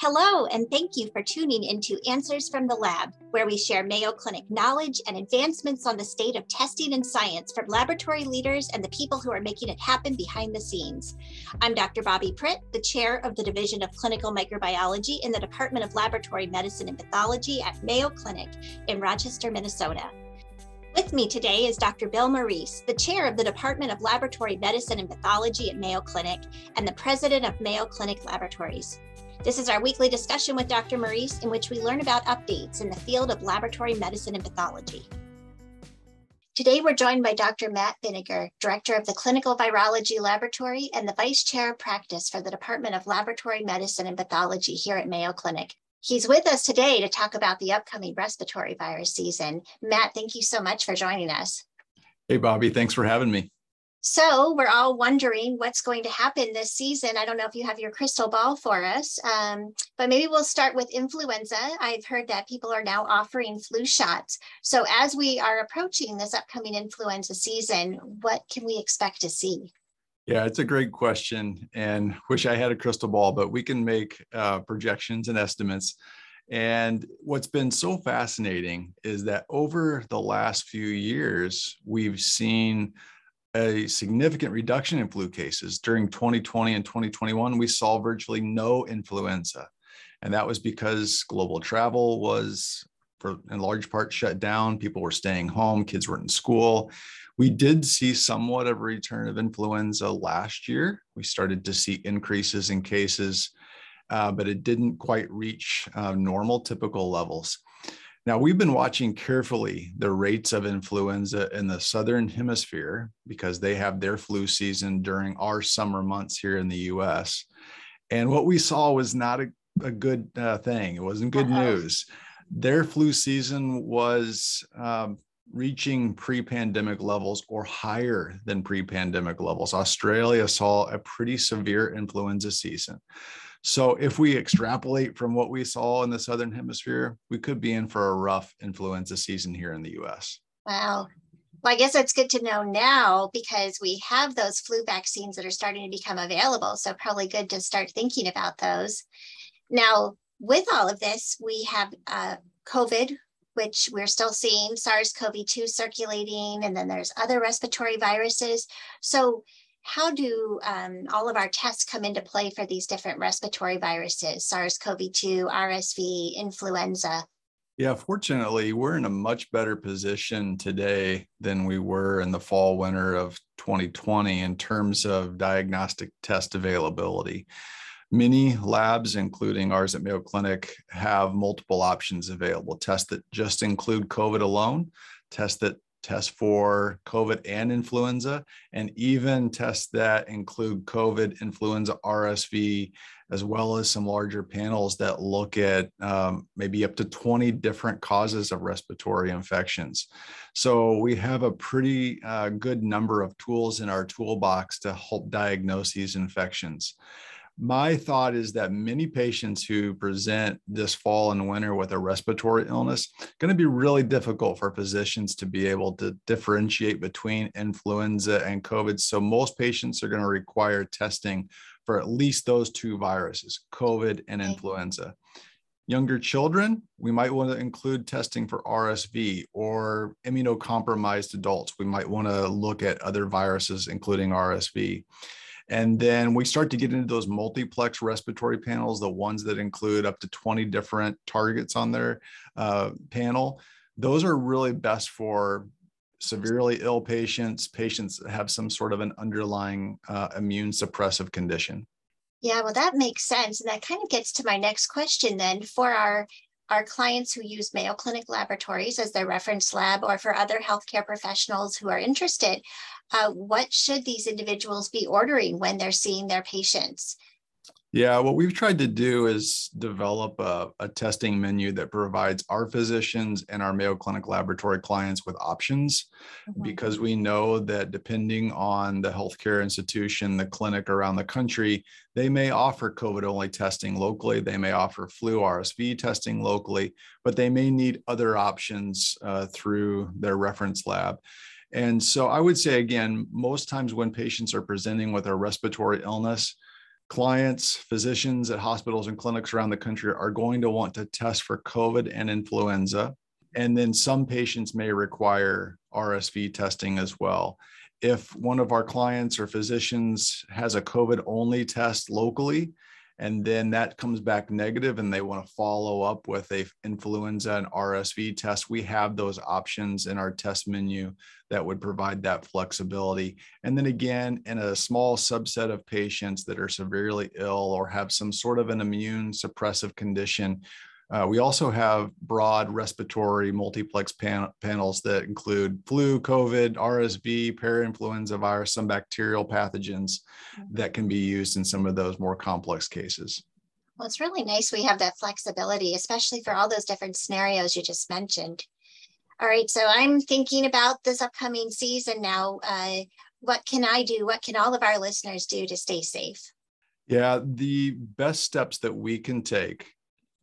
Hello, and thank you for tuning into Answers from the Lab, where we share Mayo Clinic knowledge and advancements on the state of testing and science from laboratory leaders and the people who are making it happen behind the scenes. I'm Dr. Bobby Pritt, the chair of the Division of Clinical Microbiology in the Department of Laboratory Medicine and Pathology at Mayo Clinic in Rochester, Minnesota. With me today is Dr. Bill Morice, the chair of the Department of Laboratory Medicine and Pathology at Mayo Clinic and the president of Mayo Clinic Laboratories. This is our weekly discussion with Dr. Morice, in which we learn about updates in the field of laboratory medicine and pathology. Today, we're joined by Dr. Matt Binnicker, Director of the Clinical Virology Laboratory and the Vice Chair of Practice for the Department of Laboratory Medicine and Pathology here at Mayo Clinic. He's with us today to talk about the upcoming respiratory virus season. Matt, thank you so much for joining us. Hey, Bobby, thanks for having me. So we're all wondering what's going to happen this season. I don't know if you have your crystal ball for us, um, but maybe we'll start with influenza. I've heard that people are now offering flu shots. So as we are approaching this upcoming influenza season, what can we expect to see? Yeah, it's a great question, and wish I had a crystal ball, but we can make uh, projections and estimates. And what's been so fascinating is that over the last few years, we've seen a significant reduction in flu cases. During 2020 and 2021, we saw virtually no influenza. And that was because global travel was, for in large part, shut down. People were staying home, kids weren't in school. We did see somewhat of a return of influenza last year. We started to see increases in cases, uh, but it didn't quite reach uh, normal, typical levels. Now, we've been watching carefully the rates of influenza in the Southern Hemisphere because they have their flu season during our summer months here in the US. And what we saw was not a, a good uh, thing, it wasn't good uh-huh. news. Their flu season was um, reaching pre pandemic levels or higher than pre pandemic levels. Australia saw a pretty severe influenza season. So if we extrapolate from what we saw in the southern hemisphere, we could be in for a rough influenza season here in the US. Wow. Well, I guess that's good to know now because we have those flu vaccines that are starting to become available. So, probably good to start thinking about those. Now, with all of this, we have uh, COVID, which we're still seeing SARS CoV 2 circulating, and then there's other respiratory viruses. So, how do um, all of our tests come into play for these different respiratory viruses, SARS-CoV-2, RSV, influenza? Yeah, fortunately, we're in a much better position today than we were in the fall winter of 2020 in terms of diagnostic test availability. Many labs, including ours at Mayo Clinic, have multiple options available. Tests that just include COVID alone, tests that test for COVID and influenza, and even tests that include COVID, influenza, RSV, as well as some larger panels that look at um, maybe up to 20 different causes of respiratory infections. So we have a pretty uh, good number of tools in our toolbox to help diagnose these infections my thought is that many patients who present this fall and winter with a respiratory illness going to be really difficult for physicians to be able to differentiate between influenza and covid. So most patients are going to require testing for at least those two viruses covid and influenza. Younger children we might want to include testing for rsv or immunocompromised adults. We might want to look at other viruses including rsv and then we start to get into those multiplex respiratory panels, the ones that include up to 20 different targets on their uh, panel. Those are really best for severely ill patients, patients that have some sort of an underlying uh, immune suppressive condition. Yeah, well, that makes sense. And that kind of gets to my next question then for our our clients who use Mayo Clinic laboratories as their reference lab or for other healthcare professionals who are interested, uh, what should these individuals be ordering when they're seeing their patients? Yeah, what we've tried to do is develop a, a, testing menu that provides our physicians and our Mayo Clinic laboratory clients with options mm-hmm. because we know that depending on the healthcare institution, the clinic around the country, they may offer COVID only testing locally, they may offer flu RSV testing locally, but they may need other options uh, through their reference lab. And so I would say, again, most times when patients are presenting with a respiratory illness, clients, physicians at hospitals and clinics around the country are going to want to test for COVID and influenza. And then some patients may require RSV testing as well. If one of our clients or physicians has a COVID only test locally, and then that comes back negative and they want to follow up with a influenza and RSV test, we have those options in our test menu that would provide that flexibility. And then again, in a small subset of patients that are severely ill or have some sort of an immune suppressive condition, uh, we also have broad respiratory multiplex pan- panels that include flu, COVID, RSV, parainfluenza virus, some bacterial pathogens mm-hmm. that can be used in some of those more complex cases. Well, it's really nice we have that flexibility, especially for all those different scenarios you just mentioned. All right, so I'm thinking about this upcoming season now. Uh, what can I do? What can all of our listeners do to stay safe? Yeah, the best steps that we can take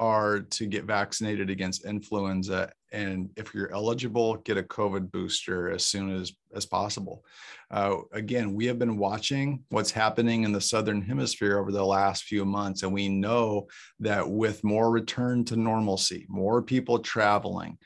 are to get vaccinated against influenza and if you're eligible get a covid booster as soon as as possible. Uh, again we have been watching what's happening in the southern hemisphere over the last few months and we know that with more return to normalcy more people traveling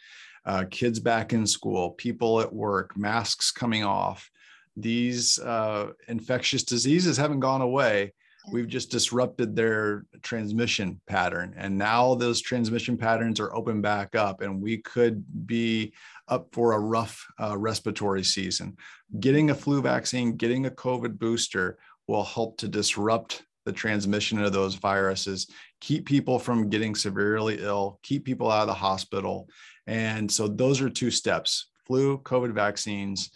uh, kids back in school people at work masks coming off these uh, infectious diseases haven't gone away we've just disrupted their transmission pattern and now those transmission patterns are open back up and we could be up for a rough uh, respiratory season. Getting a flu vaccine getting a covid booster will help to disrupt the transmission of those viruses keep people from getting severely ill keep people out of the hospital and so those are two steps flu, COVID vaccines,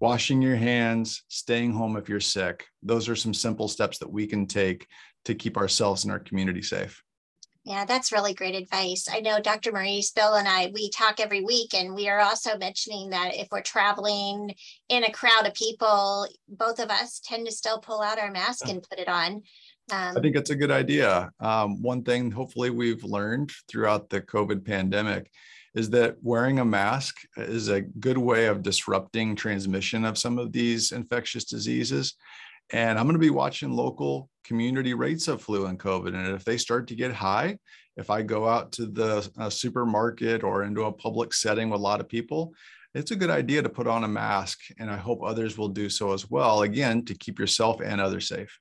washing your hands, staying home if you're sick. Those are some simple steps that we can take to keep ourselves and our community safe. Yeah, that's really great advice. I know Dr. Morice, Bill, and I, we talk every week, and we are also mentioning that if we're traveling in a crowd of people, both of us tend to still pull out our mask and put it on. Um, I think it's a good idea. Um, one thing, hopefully, we've learned throughout the COVID pandemic is that wearing a mask is a good way of disrupting transmission of some of these infectious diseases. And I'm going to be watching local community rates of flu and COVID. And if they start to get high, if I go out to the uh, supermarket or into a public setting with a lot of people, it's a good idea to put on a mask. And I hope others will do so as well, again, to keep yourself and others safe.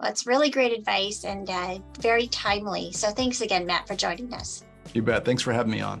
Well, it's really great advice and uh, very timely. So thanks again, Matt, for joining us. You bet. Thanks for having me on.